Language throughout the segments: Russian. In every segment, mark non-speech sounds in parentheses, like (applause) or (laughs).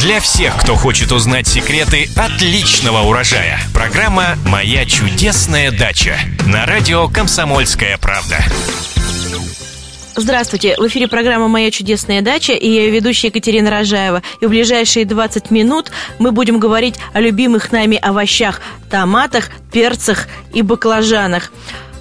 Для всех, кто хочет узнать секреты отличного урожая. Программа «Моя чудесная дача» на радио «Комсомольская правда». Здравствуйте, в эфире программа «Моя чудесная дача» и я ведущая Екатерина Рожаева. И в ближайшие 20 минут мы будем говорить о любимых нами овощах, томатах, перцах и баклажанах.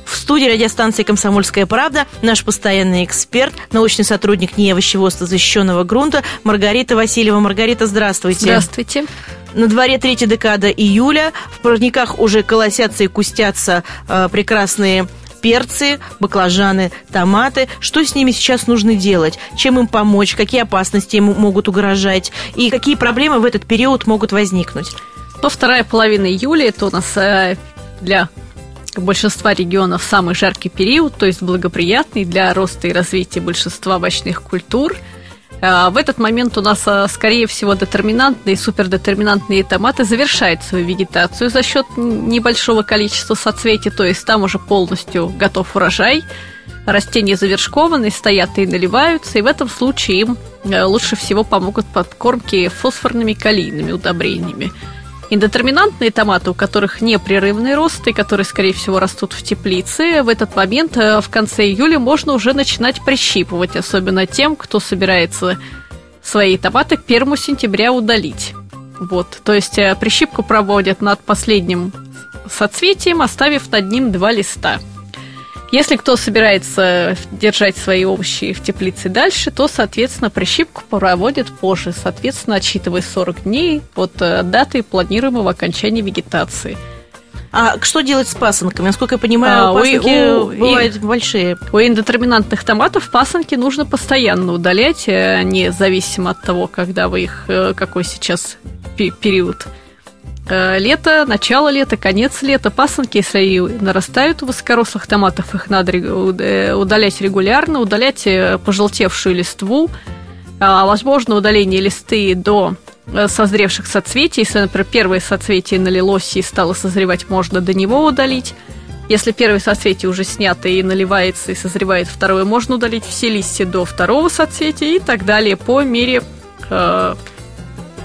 В студии радиостанции «Комсомольская правда» наш постоянный эксперт, научный сотрудник НИИ овощеводства защищенного грунта Маргарита Васильева. Маргарита, здравствуйте. Здравствуйте. На дворе третья декада июля. В парниках уже колосятся и кустятся э, прекрасные перцы, баклажаны, томаты. Что с ними сейчас нужно делать? Чем им помочь? Какие опасности им могут угрожать? И какие проблемы в этот период могут возникнуть? Ну, вторая половина июля – это у нас э, для большинства регионов самый жаркий период, то есть благоприятный для роста и развития большинства овощных культур – а, в этот момент у нас, а, скорее всего, детерминантные и супердетерминантные томаты завершают свою вегетацию за счет небольшого количества соцветий, то есть там уже полностью готов урожай. Растения завершкованы, стоят и наливаются, и в этом случае им э, лучше всего помогут подкормки фосфорными калийными удобрениями. Индетерминантные томаты, у которых непрерывный рост и которые, скорее всего, растут в теплице, в этот момент э, в конце июля можно уже начинать прищипывать, особенно тем, кто собирается свои томаты к 1 сентября удалить. Вот, то есть э, прищипку проводят над последним соцветием, оставив над ним два листа – если кто собирается держать свои овощи в теплице дальше, то, соответственно, прищипку проводит позже, соответственно, отсчитывая 40 дней от э, даты планируемого окончания вегетации. А что делать с пасынками? Насколько я понимаю, а, пасынки у, бывают и, большие. У индетерминантных томатов пасынки нужно постоянно удалять, э, независимо от того, когда вы их, э, какой сейчас период лето, начало лета, конец лета, пасынки, если нарастают у высокорослых томатов, их надо э, удалять регулярно, удалять э, пожелтевшую листву, а, возможно, удаление листы до созревших соцветий. Если, например, первое соцветие налилось и стало созревать, можно до него удалить. Если первое соцветие уже снято и наливается и созревает второе, можно удалить все листья до второго соцветия и так далее по мере э,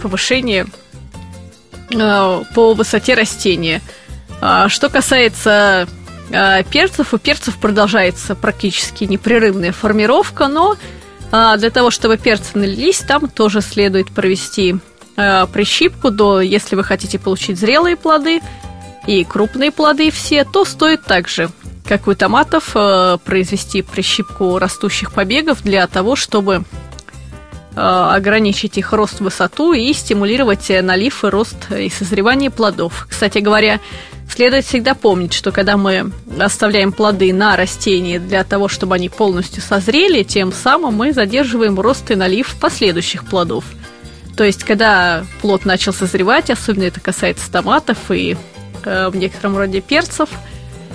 повышения Э, по высоте растения. А, что касается э, перцев, у перцев продолжается практически непрерывная формировка, но а, для того, чтобы перцы налились, там тоже следует провести прищипку до, если вы хотите получить зрелые плоды и крупные плоды все, то стоит также, как у томатов, произвести прищипку растущих побегов для того, чтобы ограничить их рост высоту и стимулировать налив и рост и созревание плодов. Кстати говоря, следует всегда помнить, что когда мы оставляем плоды на растении для того, чтобы они полностью созрели, тем самым мы задерживаем рост и налив последующих плодов. То есть, когда плод начал созревать, особенно это касается томатов и э, в некотором роде перцев –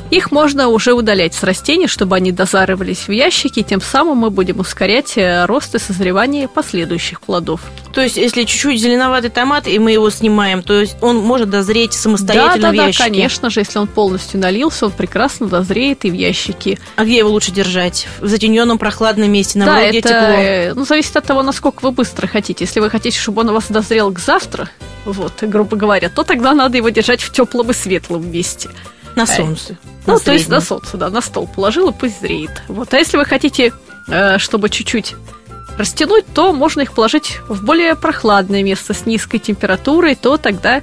их можно уже удалять с растений, чтобы они дозаривались в ящики, тем самым мы будем ускорять э, рост и созревание последующих плодов. То есть, если чуть-чуть зеленоватый томат, и мы его снимаем, то есть он может дозреть самостоятельно да, да, в ящике? Да, конечно же, если он полностью налился, он прекрасно дозреет и в ящике. А где его лучше держать? В затененном прохладном месте, наоборот, да, это, тепло? Э, ну, зависит от того, насколько вы быстро хотите. Если вы хотите, чтобы он у вас дозрел к завтра, вот, грубо говоря, то тогда надо его держать в теплом и светлом месте. На солнце. Ну, на то есть на солнце, да, на стол положила, пусть зреет. Вот. А если вы хотите, э, чтобы чуть-чуть растянуть, то можно их положить в более прохладное место с низкой температурой, то тогда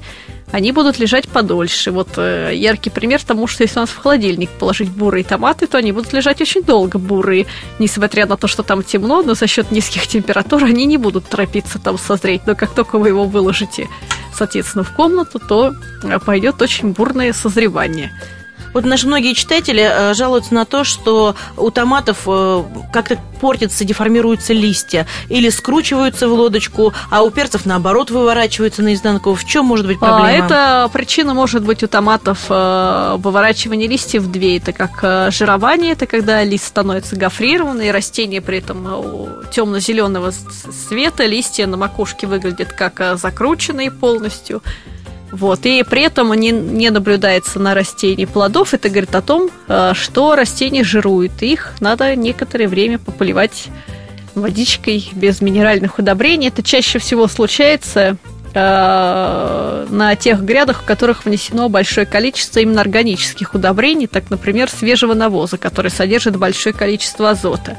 они будут лежать подольше. Вот э, яркий пример тому, что если у нас в холодильник положить бурые томаты, то они будут лежать очень долго бурые, несмотря на то, что там темно, но за счет низких (laughs) температур они не будут торопиться там созреть. Но как только вы его выложите соответственно, в комнату, то э, пойдет очень бурное созревание. Вот наши многие читатели э, жалуются на то, что у томатов э, как-то портятся, деформируются листья или скручиваются в лодочку, а у перцев наоборот выворачиваются наизнанку. В чем может быть а, проблема? А, это причина может быть у томатов выворачивания листьев две. Это как жирование, это когда лист становится гофрированный, растение при этом темно-зеленого цвета, листья на макушке выглядят как закрученные полностью. Вот, и при этом не, не наблюдается на растении плодов. Это говорит о том, э, что растения жируют. Их надо некоторое время пополивать водичкой, без минеральных удобрений. Это чаще всего случается э, на тех грядах, в которых внесено большое количество именно органических удобрений, так, например, свежего навоза, который содержит большое количество азота.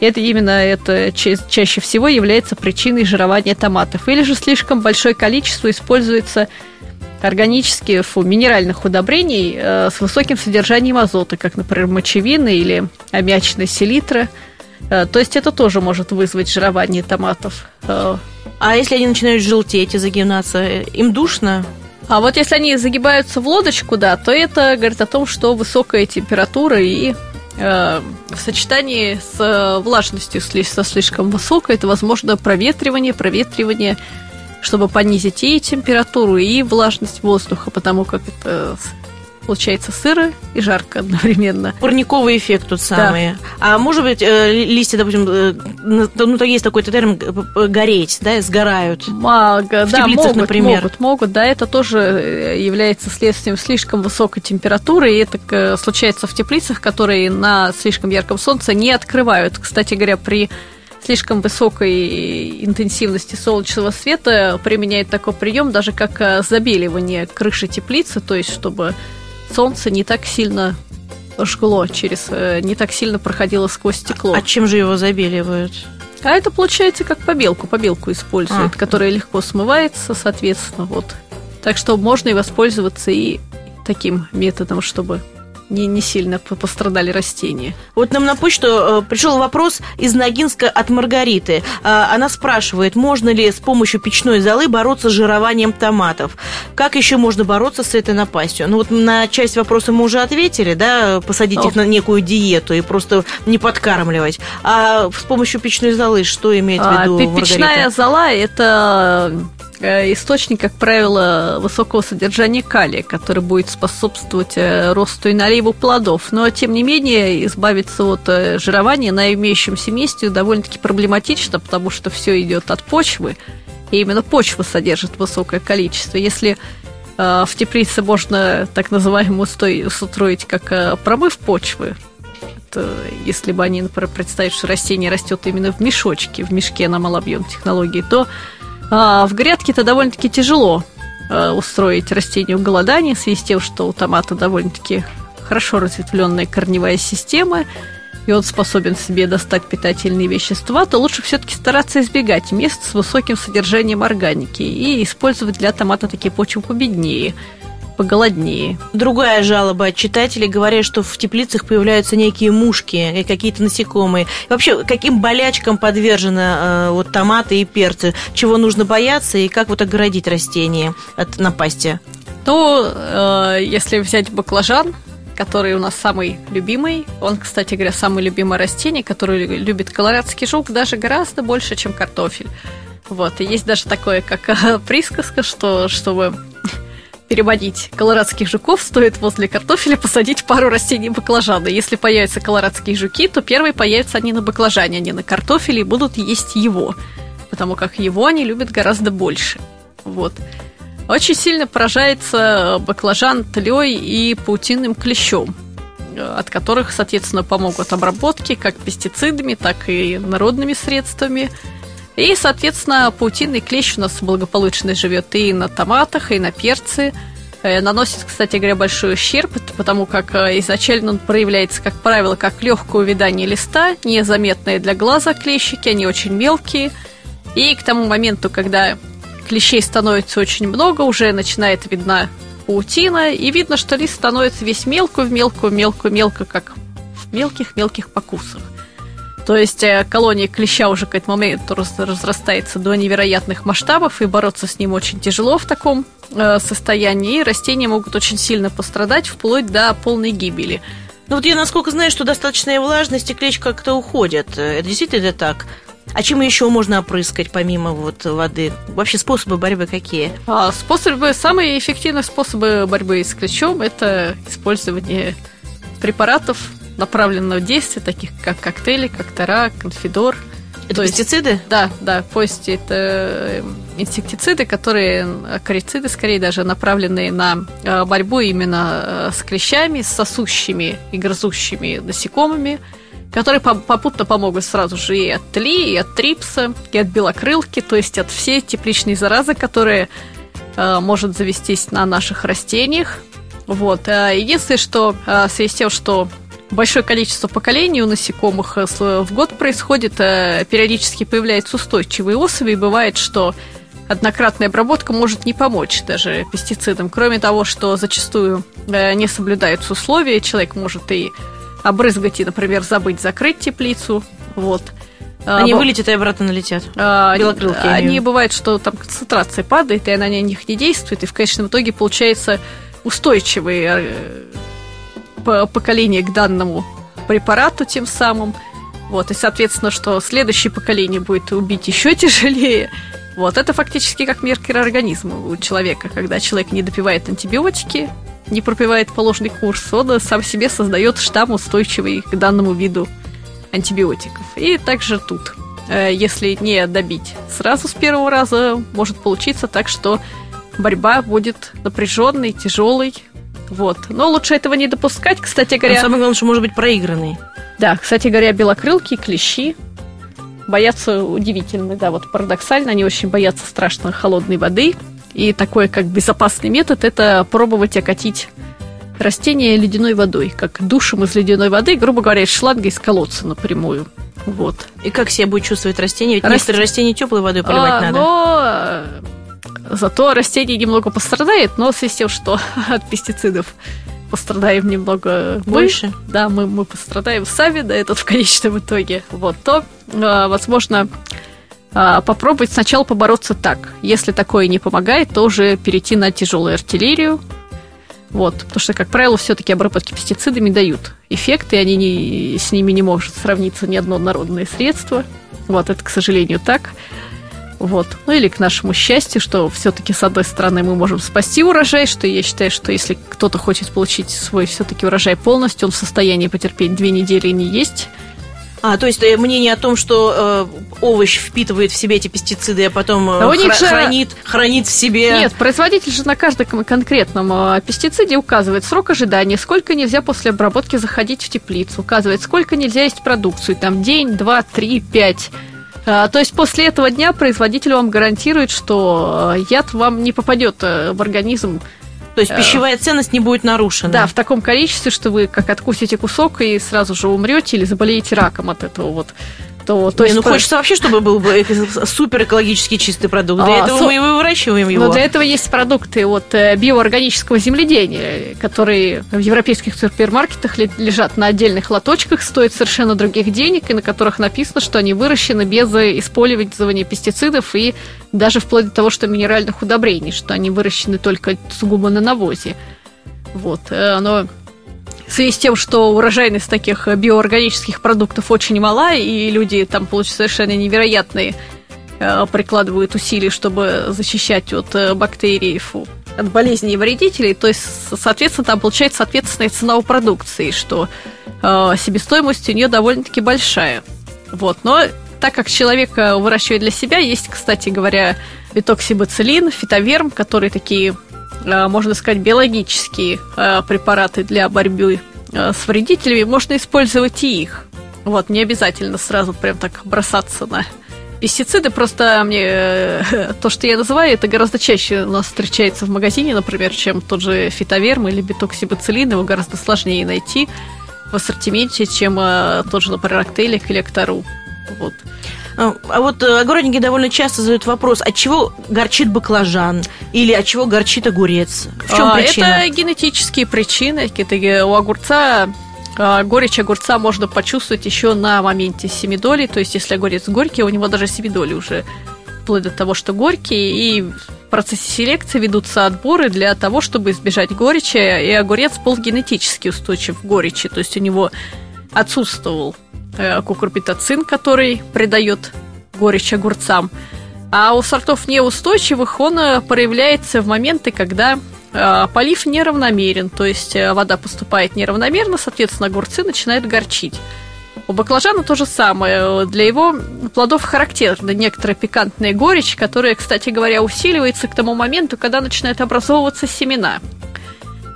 Это именно это чаще всего является причиной жирования томатов. Или же слишком большое количество используется органических, фу, минеральных удобрений э, с высоким содержанием азота, как, например, мочевины или аммиачная селитра. Э, то есть это тоже может вызвать жирование томатов. Э, а если они начинают желтеть и загинаться, им душно? А вот если они загибаются в лодочку, да, то это говорит о том, что высокая температура и э, в сочетании с э, влажностью со слишком высокой, это возможно проветривание, проветривание, чтобы понизить и температуру, и влажность воздуха, потому как это получается сыро и жарко одновременно. Парниковый эффект тут самый. Да. А может быть, э, листья, допустим, э, ну, есть такой термин э, гореть, да, сгорают. А, в да, могут, например. Могут, могут, да, это тоже является следствием слишком высокой температуры, и это случается в теплицах, которые на слишком ярком солнце не открывают. Кстати говоря, при слишком высокой интенсивности солнечного света применяют такой прием даже как забеливание крыши теплицы, то есть чтобы солнце не так сильно жгло через, э, не так сильно проходило сквозь стекло. А чем же его забеливают? А это получается как побелку, побелку используют, а. которая легко смывается, соответственно, вот. Так что можно и воспользоваться и таким методом, чтобы не, не сильно пострадали растения. Вот нам на почту э, пришел вопрос из Ногинска от Маргариты. Э, она спрашивает, можно ли с помощью печной золы бороться с жированием томатов? Как еще можно бороться с этой напастью? Ну вот на часть вопроса мы уже ответили, да, посадить О. их на некую диету и просто не подкармливать. А с помощью печной золы что имеет в а, виду а, Печная зола – это источник, как правило, высокого содержания калия, который будет способствовать э, росту и наливу плодов. Но, тем не менее, избавиться от э, жирования на имеющемся месте довольно-таки проблематично, потому что все идет от почвы, и именно почва содержит высокое количество. Если в теплице можно так называемую устроить как промыв почвы, если бы они, например, представить, что растение растет именно в мешочке, в мешке на малообъем технологии, то а в грядке-то довольно-таки тяжело э, устроить растению голодание, в связи с тем, что у томата довольно-таки хорошо разветвленная корневая система, и он способен себе достать питательные вещества, то лучше все-таки стараться избегать мест с высоким содержанием органики и использовать для томата такие почвы победнее – поголоднее. Другая жалоба от читателей говорят, что в теплицах появляются некие мушки, какие-то насекомые. И вообще, каким болячкам подвержены э, вот томаты и перцы? Чего нужно бояться и как вот оградить растения от напасти? То, э, если взять баклажан, который у нас самый любимый. Он, кстати говоря, самое любимое растение, которое любит колорадский жук даже гораздо больше, чем картофель. Вот, и есть даже такое, как э, присказка, что чтобы переводить колорадских жуков, стоит возле картофеля посадить пару растений баклажана. Если появятся колорадские жуки, то первые появятся они на баклажане, а не на картофеле, и будут есть его, потому как его они любят гораздо больше. Вот. Очень сильно поражается баклажан тлей и паутинным клещом, от которых, соответственно, помогут обработки как пестицидами, так и народными средствами – и, соответственно, паутинный клещ у нас благополучно живет и на томатах, и на перце. Э, наносит, кстати говоря, большой ущерб, потому как э, изначально он проявляется, как правило, как легкое увядание листа, незаметные для глаза клещики, они очень мелкие. И к тому моменту, когда клещей становится очень много, уже начинает видна паутина, и видно, что лист становится весь мелкую, мелкую, мелкую, мелко, как в мелких-мелких покусах. То есть э, колония клеща уже к этому моменту разрастается до невероятных масштабов, и бороться с ним очень тяжело в таком э, состоянии, и растения могут очень сильно пострадать, вплоть до полной гибели. Ну вот я насколько знаю, что достаточная влажность и клещ как-то уходят. Это действительно так? А чем еще можно опрыскать помимо вот воды? Вообще способы борьбы какие? А, способы, самые эффективные способы борьбы с клещом – это использование препаратов направленного действия, таких как коктейли, коктора, конфидор. Это То пестициды? Есть, да, да, пости это э, инсектициды, которые, акарициды скорее даже, направленные на э, борьбу именно э, с клещами, с сосущими и грызущими насекомыми, которые попутно помогут сразу же и от тли, и от трипса, и от белокрылки, то есть от всей тепличной заразы, которая э, может завестись на наших растениях. Вот. А единственное, что в связи с тем, что большое количество поколений у насекомых э, в год происходит, э, периодически появляются устойчивые особи, и бывает, что однократная обработка может не помочь даже пестицидам. Кроме того, что зачастую э, не соблюдаются условия, человек может и обрызгать и, например, забыть закрыть теплицу. Вот. А, они а, вылетят и обратно налетят. А, Белокрылки. Они бывает, что там концентрация падает, и она на них не действует, и в конечном итоге получается устойчивые поколение к данному препарату тем самым. Вот, и, соответственно, что следующее поколение будет убить еще тяжелее. Вот, это фактически как меркер организма у человека. Когда человек не допивает антибиотики, не пропивает положенный курс, он сам себе создает штамм устойчивый к данному виду антибиотиков. И также тут. Э, если не добить сразу с первого раза, может получиться так, что борьба будет напряженной, тяжелой. Вот. Но лучше этого не допускать, кстати говоря. Но самое главное, что может быть проигранный. Да, кстати говоря, белокрылки, клещи боятся удивительно, да, вот парадоксально, они очень боятся страшно холодной воды, и такой как безопасный метод – это пробовать окатить растение ледяной водой, как душем из ледяной воды, грубо говоря, из шланга из колодца напрямую. Вот. И как себя будет чувствовать растение? Ведь Раст... некоторые растения теплой водой поливать а, надо. Но зато растение немного пострадает, но в связи с тем, что (laughs) от пестицидов пострадаем немного больше. Мы, да, мы, мы пострадаем сами, да, этот в конечном итоге. Вот, то, а, возможно, а, попробовать сначала побороться так. Если такое не помогает, то уже перейти на тяжелую артиллерию. Вот, потому что, как правило, все-таки обработки пестицидами дают эффект, и они не, с ними не может сравниться ни одно народное средство. Вот, это, к сожалению, так. Вот. Ну или к нашему счастью, что все-таки с одной стороны мы можем спасти урожай, что я считаю, что если кто-то хочет получить свой все-таки урожай полностью, он в состоянии потерпеть две недели и не есть а, то есть э, мнение о том, что э, овощ впитывает в себе эти пестициды, а потом э, хра- же... хранит, хранит в себе. Нет, производитель же на каждом конкретном э, пестициде указывает срок ожидания, сколько нельзя после обработки заходить в теплицу, указывает, сколько нельзя есть продукцию, там день, два, три, пять. А, то есть после этого дня производитель вам гарантирует, что э, яд вам не попадет э, в организм то есть пищевая ценность не будет нарушена. Да, в таком количестве, что вы как откусите кусок и сразу же умрете или заболеете раком от этого вот то, то не, есть, ну, хочется вообще, чтобы был бы супер экологически чистый продукт. Для а, этого со... мы его выращиваем его. Но для этого есть продукты от э, биоорганического земледения, которые в европейских супермаркетах лежат на отдельных лоточках, стоят совершенно других денег, и на которых написано, что они выращены без использования пестицидов и даже вплоть до того, что минеральных удобрений, что они выращены только сугубо на навозе. Вот, э, оно в связи с тем, что урожайность таких биоорганических продуктов очень мала, и люди там получают совершенно невероятные э, прикладывают усилия, чтобы защищать от э, бактерий, фу, от болезней и вредителей, то есть, соответственно, там получается соответственная цена у продукции, что э, себестоимость у нее довольно-таки большая. Вот, но так как человек выращивает для себя, есть, кстати говоря, бетоксибацилин, фитоверм, которые такие Э, можно сказать, биологические э, препараты для борьбы э, с вредителями, можно использовать и их. Вот, не обязательно сразу прям так бросаться на пестициды, просто мне (laughs) то, что я называю, это гораздо чаще у нас встречается в магазине, например, чем тот же фитоверм или бетоксибацилин, его гораздо сложнее найти в ассортименте, чем тот же, например, актейлик или актару. Вот. А, а вот э, огородники довольно часто задают вопрос, от чего горчит баклажан или от чего горчит огурец? В чем а, причина? Это генетические причины. Это у огурца а, горечь огурца можно почувствовать еще на моменте семидоли. То есть, если огурец горький, у него даже семидоли уже вплоть до того, что горький. И в процессе селекции ведутся отборы для того, чтобы избежать горечи. И огурец был генетически устойчив к горечи. То есть, у него отсутствовал Э, кукурбитацин, который придает горечь огурцам. А у сортов неустойчивых он э, проявляется в моменты, когда э, полив неравномерен, то есть вода поступает неравномерно, соответственно, огурцы начинают горчить. У баклажана то же самое. Для его плодов характерна некоторая пикантная горечь, которая, кстати говоря, усиливается к тому моменту, когда начинают образовываться семена.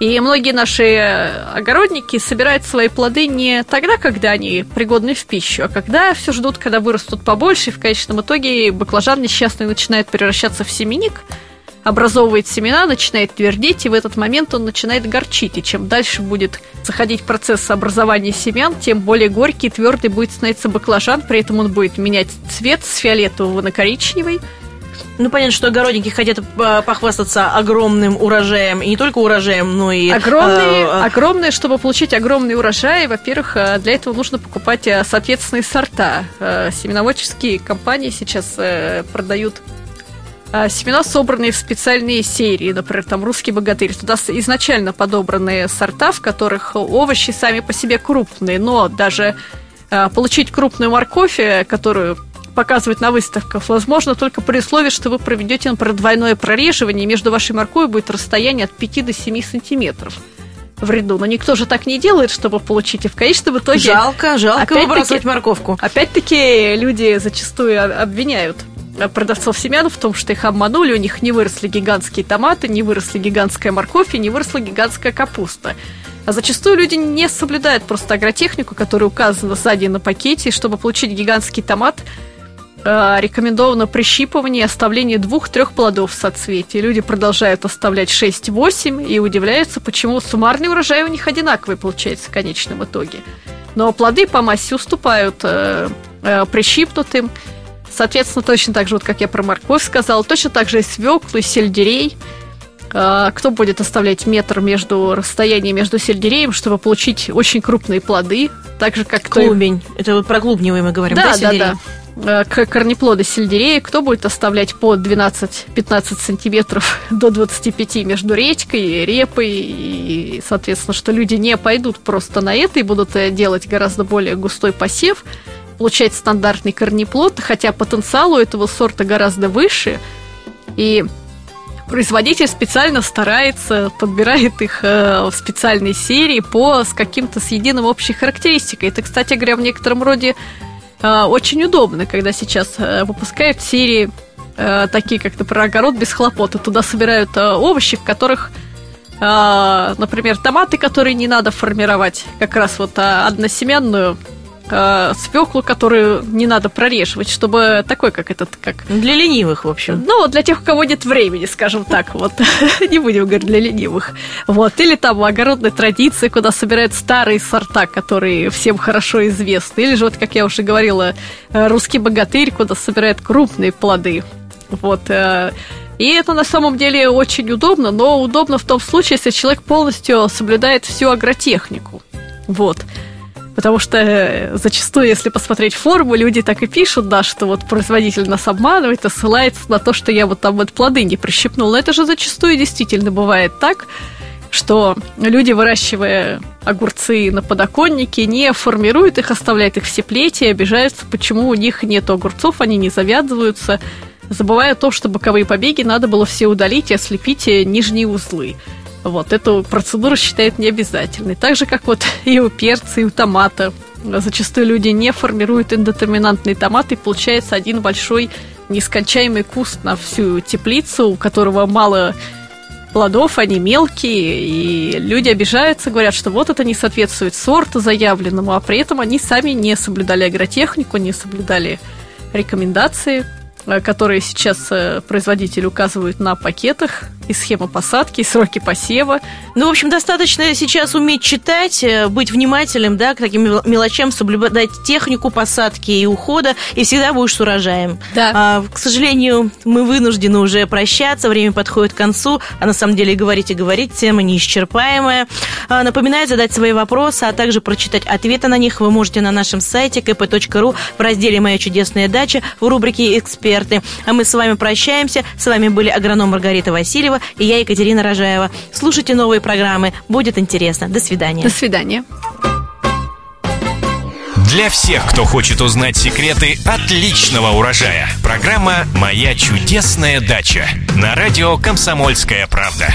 И многие наши огородники собирают свои плоды не тогда, когда они пригодны в пищу, а когда все ждут, когда вырастут побольше, и в конечном итоге баклажан несчастный начинает превращаться в семенник, образовывает семена, начинает твердеть, и в этот момент он начинает горчить. И чем дальше будет заходить процесс образования семян, тем более горький и твердый будет становиться баклажан, при этом он будет менять цвет с фиолетового на коричневый, ну, понятно, что огородники хотят э, похвастаться огромным урожаем, и не только урожаем, но и... Огромные, э, огромные, чтобы получить огромный урожай, во-первых, э, для этого нужно покупать э, соответственные сорта. Семеноводческие компании сейчас продают семена, собранные в специальные серии, например, там русский богатырь. Туда изначально подобранные сорта, в которых овощи сами по себе крупные, но даже получить крупную морковь, которую показывать на выставках, возможно только при условии, что вы проведете, например, двойное прореживание, и между вашей морковью будет расстояние от 5 до 7 сантиметров в ряду. Но никто же так не делает, чтобы получить. И в конечном итоге... Жалко, жалко выбрасывать морковку. Опять-таки люди зачастую обвиняют продавцов семян в том, что их обманули, у них не выросли гигантские томаты, не выросли гигантская морковь и не выросла гигантская капуста. А зачастую люди не соблюдают просто агротехнику, которая указана сзади на пакете, и чтобы получить гигантский томат, Э, рекомендовано прищипывание и оставление двух-трех плодов в соцветии. Люди продолжают оставлять 6-8 и удивляются, почему суммарный урожай у них одинаковый получается в конечном итоге. Но плоды по массе уступают э, э, прищипнутым. Соответственно, точно так же, вот как я про морковь сказала, точно так же и свеклу, и сельдерей. Э, кто будет оставлять метр между расстоянием между сельдереем, чтобы получить очень крупные плоды, так же как клубень. Кто... Это вот про клубневый мы говорим, да, да, да, да. Э, корнеплоды сельдерея, кто будет оставлять по 12-15 сантиметров (laughs) до 25 между редькой, репой, и, соответственно, что люди не пойдут просто на это и будут э, делать гораздо более густой посев, получать стандартный корнеплод, хотя потенциал у этого сорта гораздо выше, и производитель специально старается, подбирает их э, в специальной серии по с каким-то с единым общей характеристикой. Это, кстати говоря, в некотором роде очень удобно, когда сейчас э, выпускают серии э, такие, как, например, огород без хлопоты. Туда собирают овощи, в которых например, томаты, которые не надо формировать, как раз вот односемянную э, свеклу, которую не надо прореживать, чтобы такой, как этот, как... Для ленивых, в общем. Ну, для тех, у кого нет времени, скажем так, вот. (laughs) Не будем говорить для ленивых. Вот. Или там огородные традиции, куда собирают старые сорта, которые всем хорошо известны. Или же, вот, как я уже говорила, э, русский богатырь, куда собирают крупные плоды. Вот. Э, и это на самом деле очень удобно, но удобно в том случае, если человек полностью соблюдает всю агротехнику. Вот. Потому что э, зачастую, если посмотреть форму, люди так и пишут, да, что вот производитель нас обманывает и ссылается на то, что я вот там вот плоды не прищипнул. Но это же зачастую действительно бывает так, что люди, выращивая огурцы на подоконнике, не формируют их, оставляют их в теплете и обижаются, почему у них нет огурцов, они не завязываются, забывая о том, что боковые побеги надо было все удалить и ослепить э, нижние узлы. Вот, эту процедуру считают необязательной. Так же, как вот и у перца, и у томата. Зачастую люди не формируют индетерминантные томаты, и получается один большой нескончаемый куст на всю теплицу, у которого мало плодов, они мелкие, и люди обижаются, говорят, что вот это не соответствует сорту заявленному, а при этом они сами не соблюдали агротехнику, не соблюдали рекомендации, которые сейчас э, производители указывают на пакетах, и схема посадки, и сроки посева. Ну, в общем, достаточно сейчас уметь читать, э, быть внимательным, да, к таким мелочам, соблюдать технику посадки и ухода, и всегда будешь с урожаем. Да. А, к сожалению, мы вынуждены уже прощаться, время подходит к концу, а на самом деле говорить и говорить, тема неисчерпаемая. А, напоминаю задать свои вопросы, а также прочитать ответы на них вы можете на нашем сайте kp.ru в разделе «Моя чудесная дача» в рубрике «Эксперты». А мы с вами прощаемся. С вами были агроном Маргарита Васильева и я, Екатерина Рожаева. Слушайте новые программы, будет интересно. До свидания. До свидания. Для всех, кто хочет узнать секреты отличного урожая. Программа «Моя чудесная дача» на радио «Комсомольская правда».